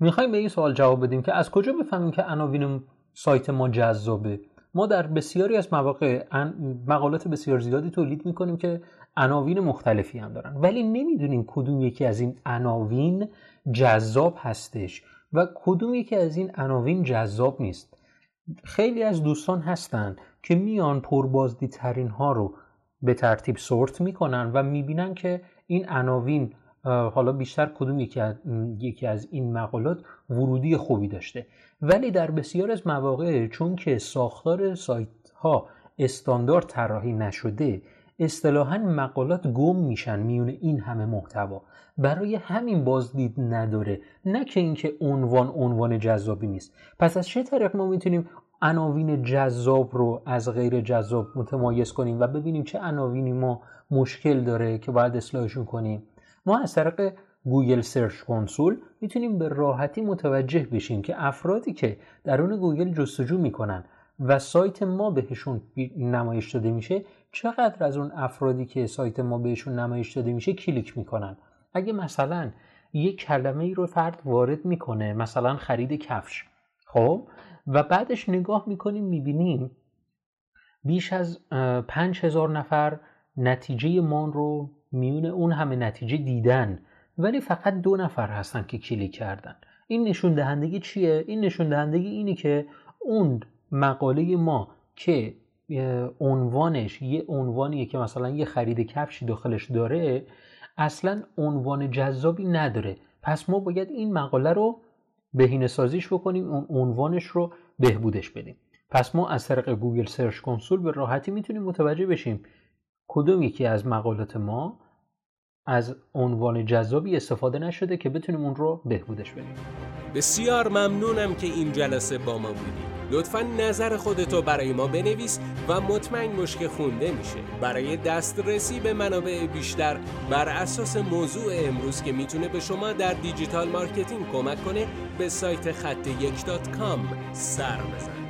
می‌خوایم به این سوال جواب بدیم که از کجا بفهمیم که عناوین سایت ما جذابه؟ ما در بسیاری از مواقع مقالات بسیار زیادی تولید می‌کنیم که عناوین مختلفی هم دارن. ولی نمی‌دونیم کدوم یکی از این عناوین جذاب هستش و کدوم یکی از این عناوین جذاب نیست. خیلی از دوستان هستن که میان پربازدیدترین ها رو به ترتیب سورت می‌کنن و می‌بینن که این عناوین حالا بیشتر کدوم یکی از, این مقالات ورودی خوبی داشته. ولی در بسیار از مواقع چون که ساختار سایت ها استاندارد طراحی نشده اصطلاحا مقالات گم میشن میون این همه محتوا. برای همین بازدید نداره. نه که اینکه عنوان عنوان جذابی نیست. پس از چه طریق ما می‌تونیم عناوین جذاب رو از غیر جذاب متمایز کنیم و ببینیم چه عناوینی ما مشکل داره که باید اصلاحشون کنیم؟ ما از طریق Google Search Console می‌تونیم به راحتی متوجه بشیم که افرادی که درون گوگل جستجو می‌کنن و سایت ما بهشون نمایش داده میشه چقدر از اون افرادی که سایت ما بهشون نمایش داده میشه کلیک می‌کنن؟ اگه مثلا یک کلمه ای رو فرد وارد می‌کنه مثلا خرید کفش خب؟ و بعدش نگاه می‌کنیم می‌بینیم بیش از پنج هزار نفر نتیجه ما رو میون اون همه نتیجه دیدن. ولی فقط دو نفر هستن که کلیک کردن. این نشون دهندگی چیه؟ این نشون دهندگی اینی که اون مقاله ما که عنوانش یه عنوانیه که مثلا یه خرید کفشی داخلش داره اصلا عنوان جذابی نداره. پس ما باید این مقاله رو بهینه سازیش بکنیم اون عنوانش رو بهبودش بدیم. پس ما از طریق Google Search Console به راحتی می‌تونیم متوجه بشیم کدوم یکی از مقالات ما از عنوان جذابی استفاده نشده که بتونیم اون رو بهبودش بدیم؟ بسیار ممنونم که این جلسه با ما بودی. لطفا نظر خودتو برای ما بنویس و مطمئن باش که خونده میشه. برای دسترسی به منابع بیشتر بر اساس موضوع امروز که می‌تونه به شما در digital marketing کمک کنه به سایت خط یک سر بزن